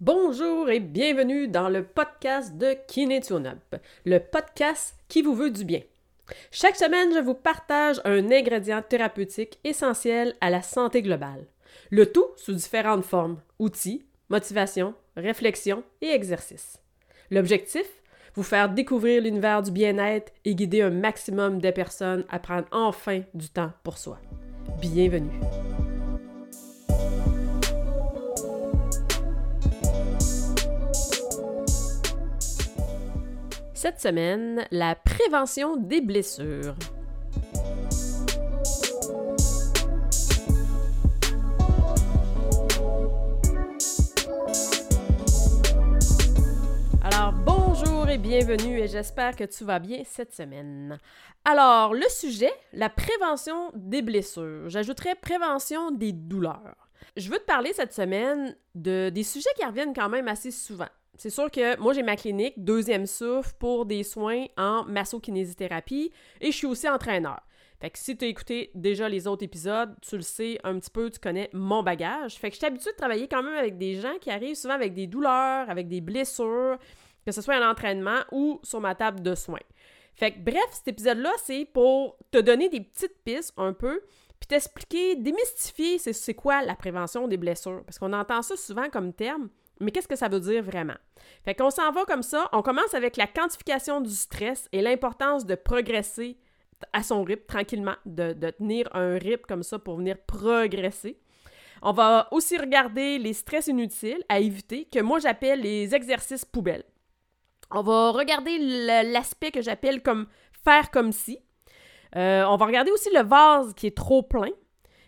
Bonjour et bienvenue dans le podcast de Kinetionup, le podcast qui vous veut du bien. Chaque semaine, je vous partage un ingrédient thérapeutique essentiel à la santé globale. Le tout sous différentes formes, outils, motivation, réflexion et exercices. L'objectif? Vous faire découvrir l'univers du bien-être et guider un maximum de personnes à prendre enfin du temps pour soi. Bienvenue. Cette semaine, la prévention des blessures. Alors, bonjour et bienvenue et j'espère que tu vas bien cette semaine. Alors, le sujet, la prévention des blessures. J'ajouterais prévention des douleurs. Je veux te parler cette semaine de, des sujets qui reviennent quand même assez souvent. C'est sûr que moi, j'ai ma clinique, deuxième souffle, pour des soins en massokinésithérapie et je suis aussi entraîneur. Fait que si tu as écouté déjà les autres épisodes, tu le sais un petit peu, tu connais mon bagage. Fait que je suis habituée de travailler quand même avec des gens qui arrivent souvent avec des douleurs, avec des blessures, que ce soit en entraînement ou sur ma table de soins. Fait que bref, cet épisode-là, c'est pour te donner des petites pistes un peu, puis t'expliquer, démystifier c'est quoi la prévention des blessures. Parce qu'on entend ça souvent comme terme, mais qu'est-ce que ça veut dire vraiment? Fait qu'on s'en va comme ça. On commence avec la quantification du stress et l'importance de progresser à son rythme tranquillement, de, tenir un rythme comme ça pour venir progresser. On va aussi regarder les stress inutiles à éviter, que moi j'appelle les exercices poubelles. On va regarder l'aspect que j'appelle comme faire comme si. Euh, on va regarder aussi le vase qui est trop plein.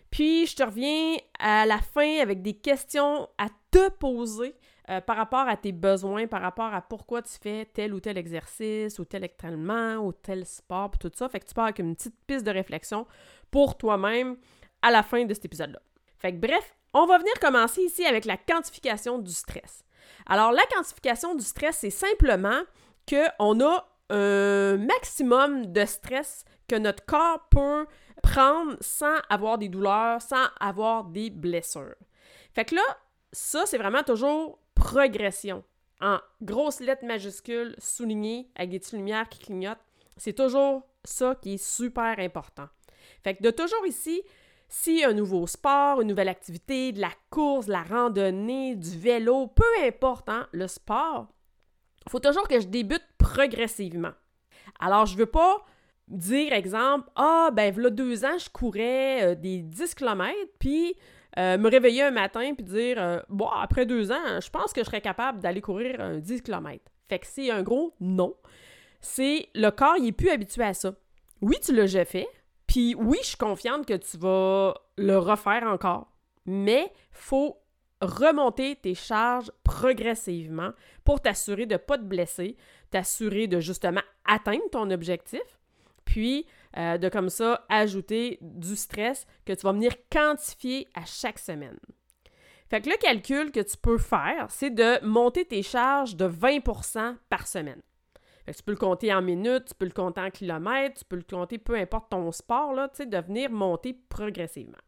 Puis je te reviens à la fin avec des questions à te poser euh, par rapport à tes besoins, par rapport à pourquoi tu fais tel ou tel exercice, ou tel entraînement, ou tel sport, tout ça. Fait que tu pars avec une petite piste de réflexion pour toi-même à la fin de cet épisode-là. Fait que bref, on va venir commencer ici avec la quantification du stress. Alors, la quantification du stress, c'est simplement qu'on a un maximum de stress que notre corps peut prendre sans avoir des douleurs, sans avoir des blessures. Fait que là, ça, c'est vraiment toujours progression. En grosses lettres majuscules soulignées avec des petites lumières qui clignotent. C'est toujours ça qui est super important. Fait que de toujours ici, si un nouveau sport, une nouvelle activité, de la course, de la randonnée, du vélo, peu importe, hein, le sport, il faut toujours que je débute progressivement. Alors, je veux pas dire, exemple, ah, ben, voilà deux ans, je courais euh, des 10 km, puis euh, me réveiller un matin puis dire euh, Bon, après deux ans, je pense que je serais capable d'aller courir un 10 km. Fait que c'est un gros non. C'est le corps, il est plus habitué à ça. Oui, tu l'as déjà fait, puis oui, je suis confiante que tu vas le refaire encore. Mais faut remonter tes charges progressivement pour t'assurer de ne pas te blesser, t'assurer de justement atteindre ton objectif, puis euh, de comme ça ajouter du stress que tu vas venir quantifier à chaque semaine. Fait que le calcul que tu peux faire, c'est de monter tes charges de 20% par semaine. Fait que tu peux le compter en minutes, tu peux le compter en kilomètres, tu peux le compter peu importe ton sport, là, tu sais, de venir monter progressivement.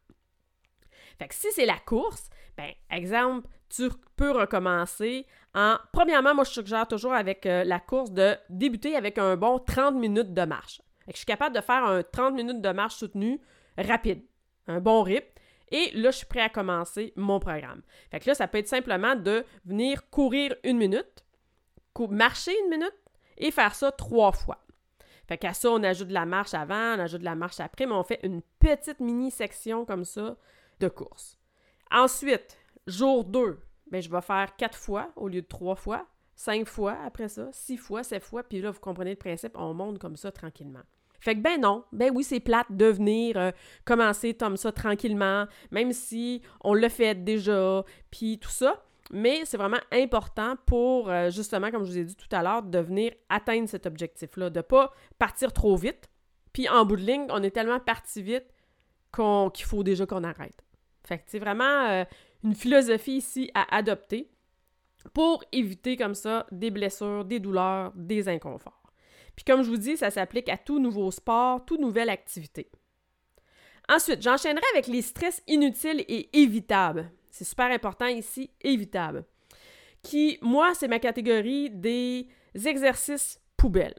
Fait que si c'est la course, ben, exemple, tu peux recommencer en. Premièrement, moi, je suggère toujours avec euh, la course de débuter avec un bon 30 minutes de marche je suis capable de faire un 30 minutes de marche soutenue rapide, un bon rythme. Et là, je suis prêt à commencer mon programme. Fait que là, ça peut être simplement de venir courir une minute, marcher une minute et faire ça trois fois. Fait qu'à ça, on ajoute de la marche avant, on ajoute de la marche après, mais on fait une petite mini-section comme ça de course. Ensuite, jour 2, ben, je vais faire quatre fois au lieu de trois fois, cinq fois après ça, six fois, sept fois, puis là, vous comprenez le principe, on monte comme ça tranquillement. Fait que ben non, ben oui, c'est plate de venir euh, commencer comme ça tranquillement, même si on l'a fait déjà, puis tout ça. Mais c'est vraiment important pour, euh, justement, comme je vous ai dit tout à l'heure, de venir atteindre cet objectif-là, de pas partir trop vite. Puis en bout de ligne, on est tellement parti vite qu'il faut déjà qu'on arrête. Fait que c'est vraiment euh, une philosophie ici à adopter pour éviter comme ça des blessures, des douleurs, des inconforts. Puis comme je vous dis, ça s'applique à tout nouveau sport, toute nouvelle activité. Ensuite, j'enchaînerai avec les stress inutiles et évitables. C'est super important ici, évitables. qui, moi, c'est ma catégorie des exercices poubelles.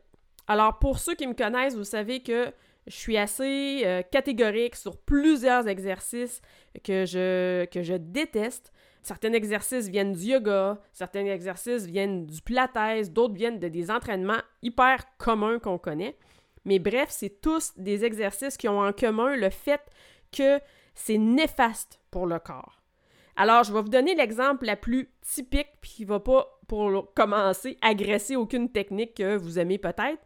Alors, pour ceux qui me connaissent, vous savez que je suis assez euh, catégorique sur plusieurs exercices que je, que je déteste. Certains exercices viennent du yoga, certains exercices viennent du pilates, d'autres viennent de des entraînements hyper communs qu'on connaît. Mais bref, c'est tous des exercices qui ont en commun le fait que c'est néfaste pour le corps. Alors, je vais vous donner l'exemple la plus typique, puis qui ne va pas, pour commencer, agresser aucune technique que vous aimez peut-être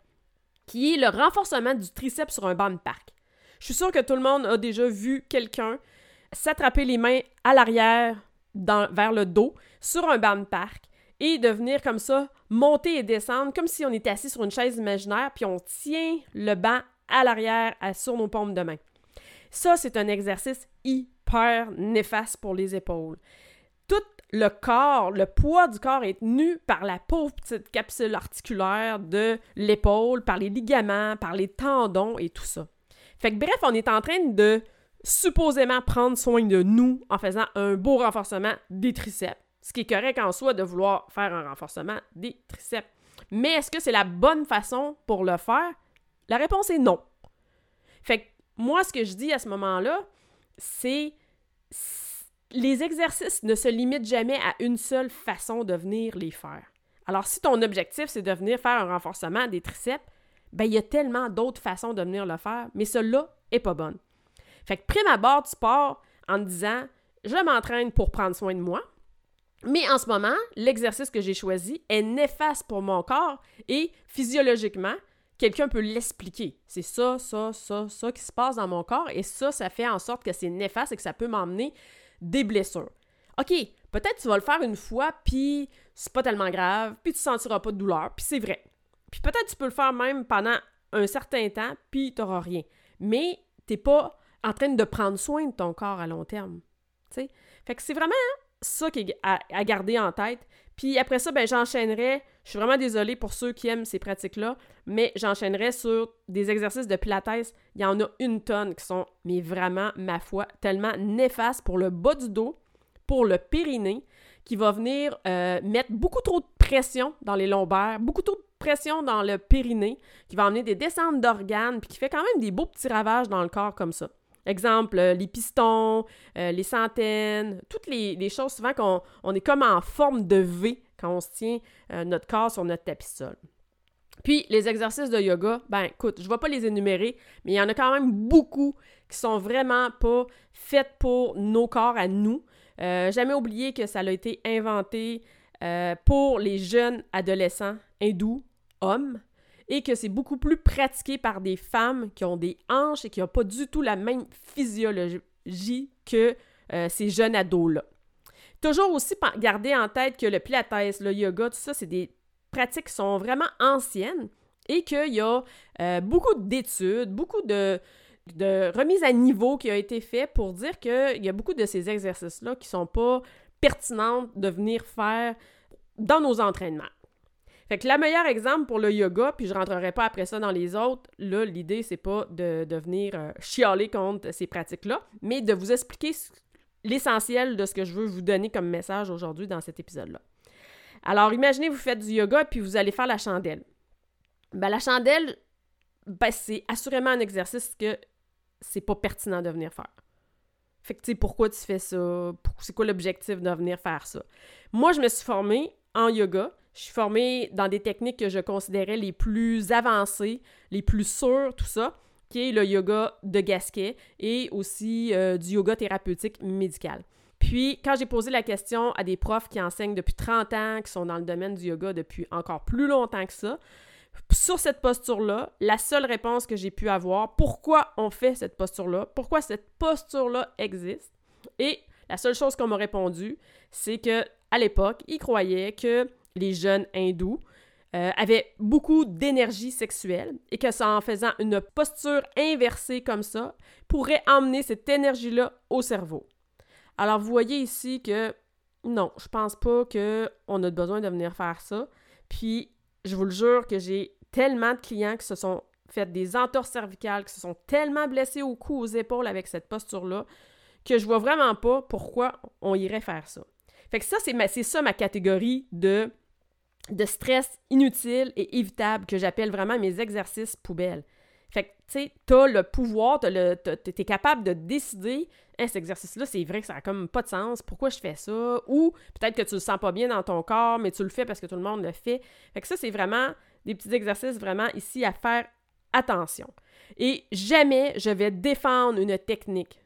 qui est le renforcement du triceps sur un banc de parc. Je suis sûre que tout le monde a déjà vu quelqu'un s'attraper les mains à l'arrière, vers le dos, sur un banc de parc, et de venir comme ça monter et descendre comme si on était assis sur une chaise imaginaire, puis on tient le banc à l'arrière sur nos paumes de main. Ça, c'est un exercice hyper néfaste pour les épaules le corps, le poids du corps est tenu par la pauvre petite capsule articulaire de l'épaule, par les ligaments, par les tendons et tout ça. Fait que bref, on est en train de supposément prendre soin de nous en faisant un beau renforcement des triceps. Ce qui est correct en soi de vouloir faire un renforcement des triceps. Mais est-ce que c'est la bonne façon pour le faire? La réponse est non. Fait que moi, ce que je dis à ce moment-là, c'est les exercices ne se limitent jamais à une seule façon de venir les faire. Alors, si ton objectif, c'est de venir faire un renforcement des triceps, ben il y a tellement d'autres façons de venir le faire, mais celle-là est pas bonne. Fait que prime abord, tu pars en te disant je m'entraîne pour prendre soin de moi, mais en ce moment, l'exercice que j'ai choisi est néfaste pour mon corps et physiologiquement, quelqu'un peut l'expliquer. C'est ça, ça, ça, ça qui se passe dans mon corps et ça, ça fait en sorte que c'est néfaste et que ça peut m'emmener des blessures. OK, peut-être tu vas le faire une fois, puis c'est pas tellement grave, puis tu sentiras pas de douleur, puis c'est vrai. Puis peut-être tu peux le faire même pendant un certain temps, puis tu n'auras rien. Mais t'es pas en train de prendre soin de ton corps à long terme. Fait que c'est vraiment ça qui à, à, garder en tête. Puis après ça, ben j'enchaînerai. Je suis vraiment désolée pour ceux qui aiment ces pratiques-là, mais j'enchaînerai sur des exercices de pilates. Il y en a une tonne qui sont, mais vraiment, ma foi, tellement néfastes pour le bas du dos, pour le périnée, qui va venir euh, mettre beaucoup trop de pression dans les lombaires, beaucoup trop de pression dans le périnée, qui va amener des descentes d'organes, puis qui fait quand même des beaux petits ravages dans le corps comme ça. Exemple, euh, les pistons, euh, les centaines, toutes les, choses souvent qu'on on est comme en forme de V quand on se tient euh, notre corps sur notre tapis sol. Puis les exercices de yoga, ben écoute, je ne vais pas les énumérer, mais il y en a quand même beaucoup qui sont vraiment pas faits pour nos corps à nous. jamais oublier que ça a été inventé pour les jeunes adolescents hindous, hommes, et que c'est beaucoup plus pratiqué par des femmes qui ont des hanches et qui n'ont pas du tout la même physiologie que euh, ces jeunes ados-là. Toujours aussi garder en tête que le pilates, le yoga, tout ça, c'est des pratiques qui sont vraiment anciennes et qu'il y a euh, beaucoup d'études, beaucoup de, de remises à niveau qui ont été faites pour dire qu'il y a beaucoup de ces exercices-là qui ne sont pas pertinents de venir faire dans nos entraînements. Fait que le meilleur exemple pour le yoga, puis je rentrerai pas après ça dans les autres, là, l'idée, c'est pas de, de venir euh, chialer contre ces pratiques-là, mais de vous expliquer l'essentiel de ce que je veux vous donner comme message aujourd'hui dans cet épisode-là. Alors, imaginez, vous faites du yoga, puis vous allez faire la chandelle. Ben, la chandelle, ben, c'est assurément un exercice que c'est pas pertinent de venir faire. Fait que, tu sais, pourquoi tu fais ça? C'est quoi l'objectif de venir faire ça? Moi, je me suis formée en yoga. Je suis formée dans des techniques que je considérais les plus avancées, les plus sûres, tout ça, qui est le yoga de Gasquet et aussi euh, du yoga thérapeutique médical. Puis, quand j'ai posé la question à des profs qui enseignent depuis 30 ans, qui sont dans le domaine du yoga depuis encore plus longtemps que ça, sur cette posture-là, la seule réponse que j'ai pu avoir, pourquoi on fait cette posture-là, pourquoi cette posture-là existe, et la seule chose qu'on m'a répondu, c'est que à l'époque, ils croyaient que les jeunes hindous euh, avaient beaucoup d'énergie sexuelle et que ça, en faisant une posture inversée comme ça, pourrait emmener cette énergie-là au cerveau. Alors, vous voyez ici que non, je pense pas qu'on a besoin de venir faire ça. Puis, je vous le jure que j'ai tellement de clients qui se sont fait des entorses cervicales, qui se sont tellement blessés au cou, aux épaules avec cette posture-là, que je vois vraiment pas pourquoi on irait faire ça. Fait que ça, c'est ça ma catégorie de, de stress inutile et évitable que j'appelle vraiment mes exercices poubelles. Fait que, tu sais, t'as le pouvoir, t'es capable de décider, hey, cet exercice-là, c'est vrai que ça a comme pas de sens, pourquoi je fais ça? Ou peut-être que tu le sens pas bien dans ton corps, mais tu le fais parce que tout le monde le fait. Fait que ça, c'est vraiment des petits exercices vraiment ici à faire attention. Et jamais je vais défendre une technique,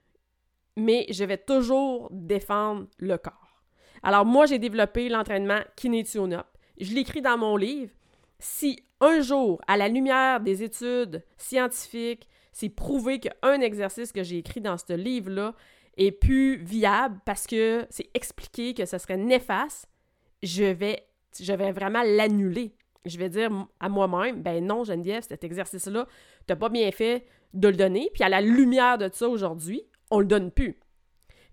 mais je vais toujours défendre le corps. Alors moi, j'ai développé l'entraînement Kinetionop. Je l'écris dans mon livre. Si un jour, à la lumière des études scientifiques, c'est prouvé qu'un exercice que j'ai écrit dans ce livre-là est plus viable parce que c'est expliqué que ce serait néfaste, je vais, vraiment l'annuler. Je vais dire à moi-même, ben non, Geneviève, cet exercice-là, t'as pas bien fait de le donner, puis à la lumière de ça aujourd'hui, on le donne plus.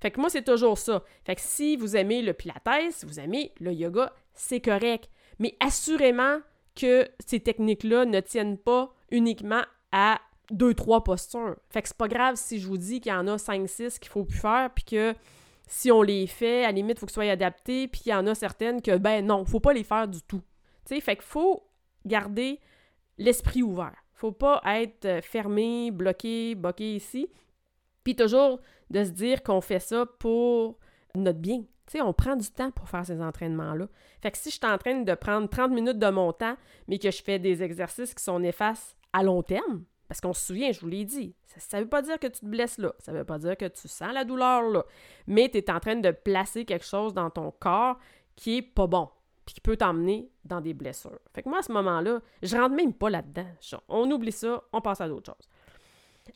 Fait que moi, c'est toujours ça. Fait que si vous aimez le pilates, vous aimez le yoga, c'est correct. Mais assurément, que ces techniques-là ne tiennent pas uniquement à deux, trois postures. Fait que c'est pas grave si je vous dis qu'il y en a cinq, six qu'il faut plus faire, puis que si on les fait, à limite, il faut que ce soit adapté, puis il y en a certaines que, ben non, faut pas les faire du tout. Tu fait qu'il faut garder l'esprit ouvert. Faut pas être fermé, bloqué, bloqué ici. Puis toujours de se dire qu'on fait ça pour notre bien, tu on prend du temps pour faire ces entraînements-là. Fait que si je suis en train de prendre 30 minutes de mon temps, mais que je fais des exercices qui sont néfastes à long terme, parce qu'on se souvient, je vous l'ai dit, ça ne veut pas dire que tu te blesses là, ça ne veut pas dire que tu sens la douleur là, mais tu es en train de placer quelque chose dans ton corps qui est pas bon, puis qui peut t'emmener dans des blessures. Fait que moi, à ce moment-là, je rentre même pas là-dedans. On oublie ça, on passe à d'autres choses.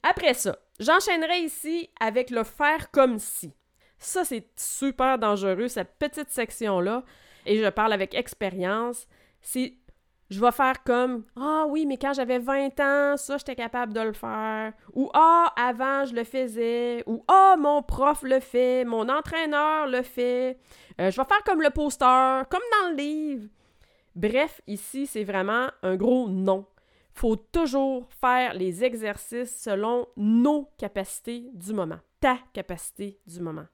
Après ça, j'enchaînerai ici avec le faire comme si. Ça, c'est super dangereux, cette petite section-là. Et je parle avec expérience. C'est je vais faire comme Ah oui, mais quand j'avais 20 ans, ça, j'étais capable de le faire. Ou Ah, avant, je le faisais. Ou Ah, mon prof le fait. Mon entraîneur le fait. Euh, je vais faire comme le poster, comme dans le livre. Bref, ici, c'est vraiment un gros non. Faut toujours faire les exercices selon nos capacités du moment, ta capacité du moment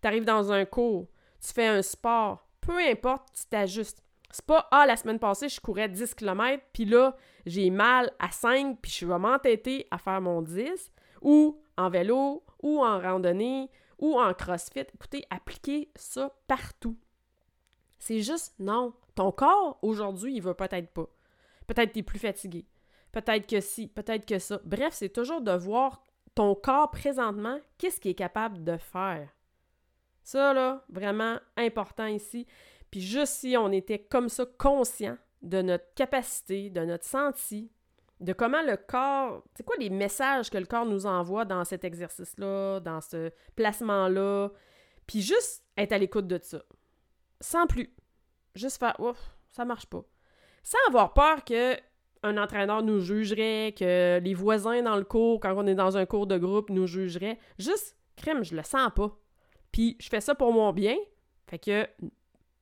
tu arrives dans un cours, tu fais un sport, peu importe, tu t'ajustes. C'est pas Ah, la semaine passée, je courais 10 km, puis là, j'ai mal à 5, puis je vais m'entêter à faire mon 10, ou en vélo, ou en randonnée, ou en crossfit. Écoutez, appliquez ça partout. C'est juste non. Ton corps, aujourd'hui, il veut peut-être pas. Peut-être que tu es plus fatigué. Peut-être que si, peut-être que ça. Bref, c'est toujours de voir ton corps présentement, qu'est-ce qu'il est capable de faire. Ça, là, vraiment important ici. Puis juste si on était comme ça conscient de notre capacité, de notre senti, de comment le corps, c'est quoi les messages que le corps nous envoie dans cet exercice-là, dans ce placement-là, puis juste être à l'écoute de ça. Sans plus. Juste faire ouf, ça marche pas. Sans avoir peur que un entraîneur nous jugerait, que les voisins dans le cours, quand on est dans un cours de groupe, nous jugeraient. Juste, crème, je le sens pas. Puis je fais ça pour mon bien. Fait que,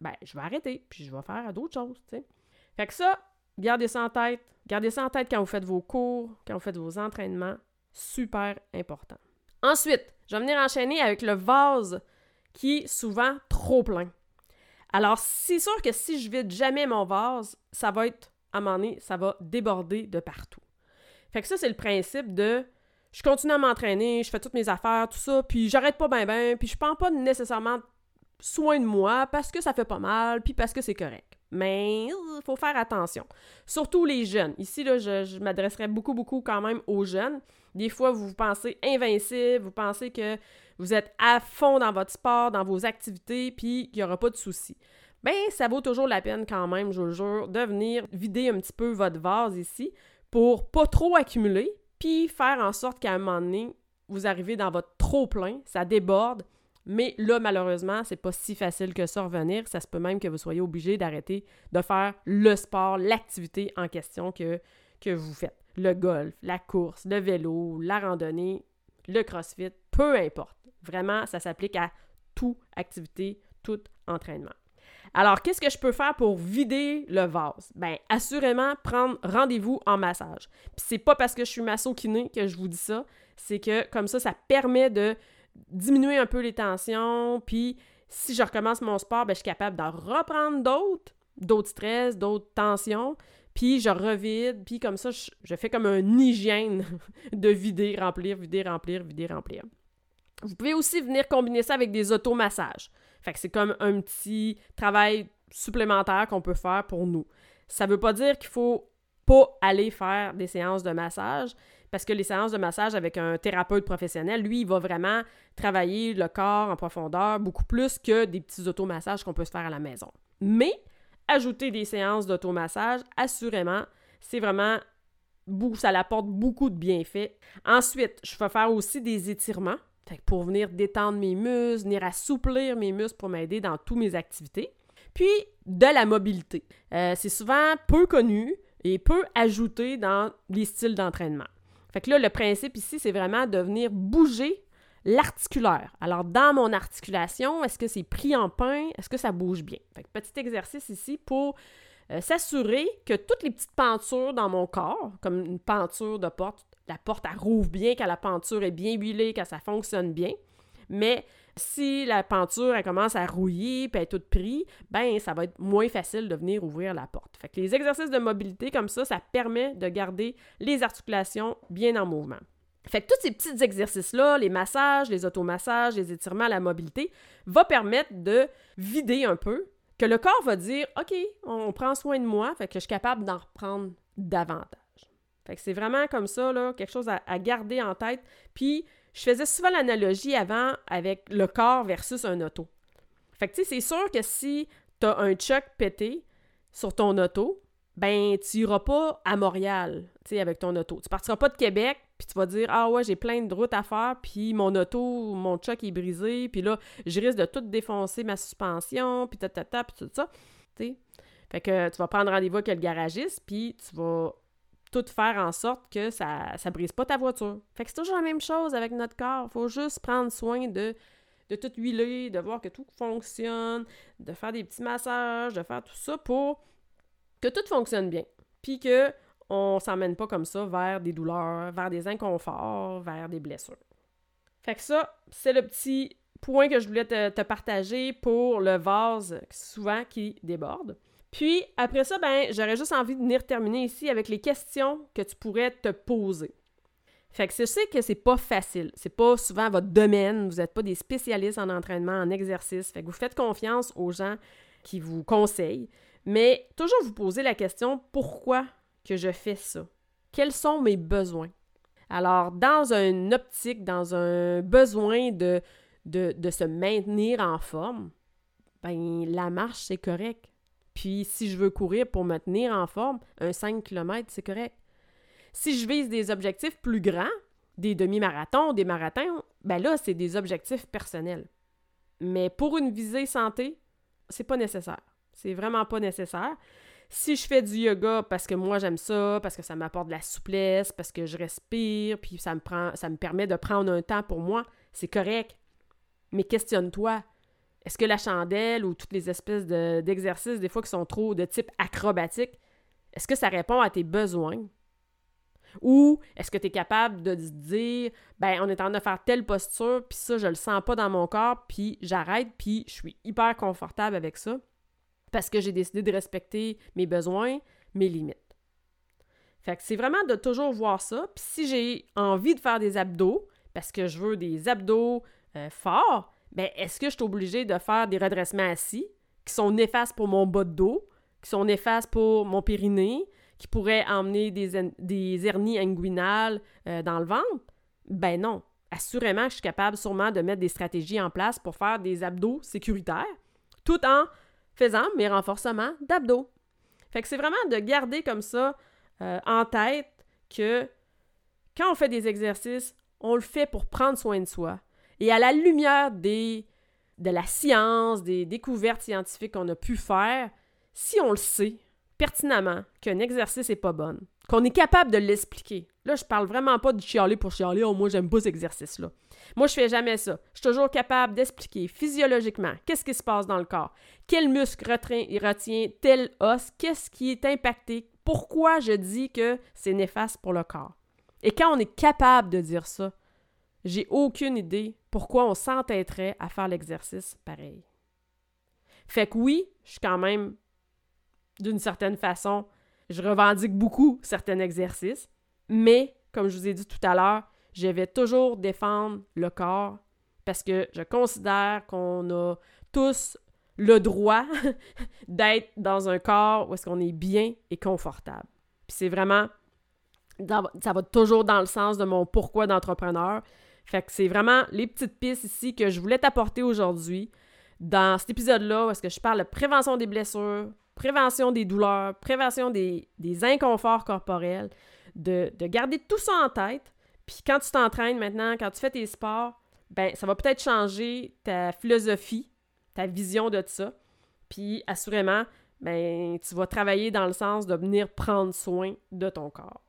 ben, je vais arrêter. Puis je vais faire d'autres choses. Fait que ça, gardez ça en tête. Gardez ça en tête quand vous faites vos cours, quand vous faites vos entraînements. Super important. Ensuite, je vais venir enchaîner avec le vase qui est souvent trop plein. Alors, c'est sûr que si je vide jamais mon vase, ça va être, à un moment donné, ça va déborder de partout. Fait que ça, c'est le principe de je continue à m'entraîner, je fais toutes mes affaires, tout ça, puis j'arrête pas bien, bien, puis je prends pas nécessairement soin de moi parce que ça fait pas mal, puis parce que c'est correct. Mais il faut faire attention. Surtout les jeunes. Ici, là, je, je m'adresserai beaucoup, beaucoup quand même aux jeunes. Des fois, vous vous pensez invincible, vous pensez que vous êtes à fond dans votre sport, dans vos activités, puis qu'il n'y aura pas de soucis. Ben, ça vaut toujours la peine quand même, je vous jure, de venir vider un petit peu votre vase ici pour pas trop accumuler, puis faire en sorte qu'à un moment donné, vous arrivez dans votre trop-plein, ça déborde, mais là, malheureusement, c'est pas si facile que ça revenir. Ça se peut même que vous soyez obligé d'arrêter de faire le sport, l'activité en question que, que vous faites. Le golf, la course, le vélo, la randonnée, le crossfit, peu importe. Vraiment, ça s'applique à toute activité, tout entraînement. Alors, qu'est-ce que je peux faire pour vider le vase? Bien, assurément, prendre rendez-vous en massage. Puis c'est pas parce que je suis masso-kiné que je vous dis ça, c'est que comme ça, ça permet de diminuer un peu les tensions, puis si je recommence mon sport, ben, je suis capable d'en reprendre d'autres, d'autres stress, d'autres tensions, puis je revide, puis comme ça, je, fais comme un hygiène de vider, remplir, vider, remplir, vider, remplir. Vous pouvez aussi venir combiner ça avec des automassages. Fait que c'est comme un petit travail supplémentaire qu'on peut faire pour nous. Ça veut pas dire qu'il faut pas aller faire des séances de massage, parce que les séances de massage avec un thérapeute professionnel, lui, il va vraiment travailler le corps en profondeur beaucoup plus que des petits automassages qu'on peut se faire à la maison. Mais ajouter des séances d'automassage, assurément, c'est vraiment ça apporte beaucoup de bienfaits. Ensuite, je vais faire aussi des étirements pour venir détendre mes muscles, venir assouplir mes muscles pour m'aider dans toutes mes activités. Puis, de la mobilité. Euh, c'est souvent peu connu et peu ajouté dans les styles d'entraînement. Fait que là, le principe ici, c'est vraiment de venir bouger l'articulaire. Alors, dans mon articulation, est-ce que c'est pris en pain? Est-ce que ça bouge bien? Fait petit exercice ici pour euh, s'assurer que toutes les petites pentures dans mon corps, comme une penture de porte, la porte, elle rouvre bien, que la penture est bien huilée, que ça fonctionne bien. Mais si la penture elle commence à rouiller puis elle est toute prise, ben ça va être moins facile de venir ouvrir la porte. Fait que les exercices de mobilité comme ça, ça permet de garder les articulations bien en mouvement. Fait que tous ces petits exercices-là, les massages, les automassages, les étirements, la mobilité, va permettre de vider un peu, que le corps va dire OK, on prend soin de moi, fait que je suis capable d'en reprendre davantage. Fait que c'est vraiment comme ça, là, quelque chose à, garder en tête. Puis je faisais souvent l'analogie avant avec le corps versus un auto. Fait que tu sais, c'est sûr que si tu as un choc pété sur ton auto, ben tu iras pas à Montréal, tu sais, avec ton auto. Tu partiras pas de Québec, puis tu vas dire ah ouais, j'ai plein de routes à faire, puis mon auto, mon choc est brisé, puis là, je risque de tout défoncer ma suspension, puis ta ta puis tout ça. Fait que tu vas prendre rendez-vous avec le garagiste, puis tu vas tout faire en sorte que ça ne brise pas ta voiture. Fait que c'est toujours la même chose avec notre corps. Faut juste prendre soin de, de tout huiler, de voir que tout fonctionne, de faire des petits massages, de faire tout ça pour que tout fonctionne bien. Puis que on s'emmène pas comme ça vers des douleurs, vers des inconforts, vers des blessures. Fait que ça, c'est le petit point que je voulais te partager pour le vase souvent qui déborde. Puis après ça, ben, j'aurais juste envie de venir terminer ici avec les questions que tu pourrais te poser. Fait que je sais que c'est pas facile. C'est pas souvent votre domaine. Vous n'êtes pas des spécialistes en entraînement, en exercice. Fait que vous faites confiance aux gens qui vous conseillent. Mais toujours vous poser la question pourquoi que je fais ça? Quels sont mes besoins? Alors, dans une optique, dans un besoin de, de, se maintenir en forme, ben la marche, c'est correct. Puis si je veux courir pour me tenir en forme, un 5 km, c'est correct. Si je vise des objectifs plus grands, des demi-marathons, des marathons, ben là, c'est des objectifs personnels. Mais pour une visée santé, c'est pas nécessaire. C'est vraiment pas nécessaire. Si je fais du yoga parce que moi j'aime ça, parce que ça m'apporte de la souplesse, parce que je respire, puis ça me prend, ça me permet de prendre un temps pour moi, c'est correct. Mais questionne-toi, est-ce que la chandelle ou toutes les espèces d'exercices, des fois qui sont trop de type acrobatique, est-ce que ça répond à tes besoins? Ou est-ce que tu es capable de dire, ben, on est en train de faire telle posture, puis ça, je le sens pas dans mon corps, puis j'arrête, puis je suis hyper confortable avec ça, parce que j'ai décidé de respecter mes besoins, mes limites. Fait que c'est vraiment de toujours voir ça. Puis si j'ai envie de faire des abdos, parce que je veux des abdos euh, forts, ben, est-ce que je suis obligée de faire des redressements assis qui sont néfastes pour mon bas de dos, qui sont néfastes pour mon périnée, qui pourraient emmener des, hernies inguinales euh, dans le ventre? Ben non. Assurément, je suis capable sûrement de mettre des stratégies en place pour faire des abdos sécuritaires, tout en faisant mes renforcements d'abdos. Fait que c'est vraiment de garder comme ça euh, en tête que quand on fait des exercices, on le fait pour prendre soin de soi, et à la lumière des, de la science, des découvertes scientifiques qu'on a pu faire, si on le sait pertinemment qu'un exercice n'est pas bon, qu'on est capable de l'expliquer. Là, je parle vraiment pas de chialer pour chialer, oh, moi, j'aime pas cet exercice-là. Moi, je fais jamais ça. Je suis toujours capable d'expliquer physiologiquement qu'est-ce qui se passe dans le corps, quel muscle retient, retient tel os, qu'est-ce qui est impacté, pourquoi je dis que c'est néfaste pour le corps. Et quand on est capable de dire ça, j'ai aucune idée pourquoi on s'entêterait à faire l'exercice pareil. Fait que oui, je suis quand même, d'une certaine façon, je revendique beaucoup certains exercices, mais comme je vous ai dit tout à l'heure, je vais toujours défendre le corps parce que je considère qu'on a tous le droit d'être dans un corps où est-ce qu'on est bien et confortable. Puis c'est vraiment, ça va toujours dans le sens de mon pourquoi d'entrepreneur. Fait que c'est vraiment les petites pistes ici que je voulais t'apporter aujourd'hui dans cet épisode-là où est-ce que je parle de prévention des blessures, prévention des douleurs, prévention des, inconforts corporels, de, de, garder tout ça en tête. Puis quand tu t'entraînes maintenant, quand tu fais tes sports, ben ça va peut-être changer ta philosophie, ta vision de ça. Puis assurément, ben tu vas travailler dans le sens de venir prendre soin de ton corps.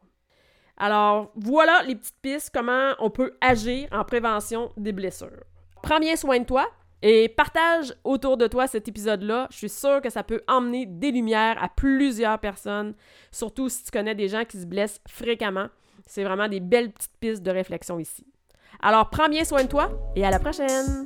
Alors, voilà les petites pistes, comment on peut agir en prévention des blessures. Prends bien soin de toi, et partage autour de toi cet épisode-là. Je suis sûre que ça peut emmener des lumières à plusieurs personnes, surtout si tu connais des gens qui se blessent fréquemment. C'est vraiment des belles petites pistes de réflexion ici. Alors prends bien soin de toi et à la prochaine!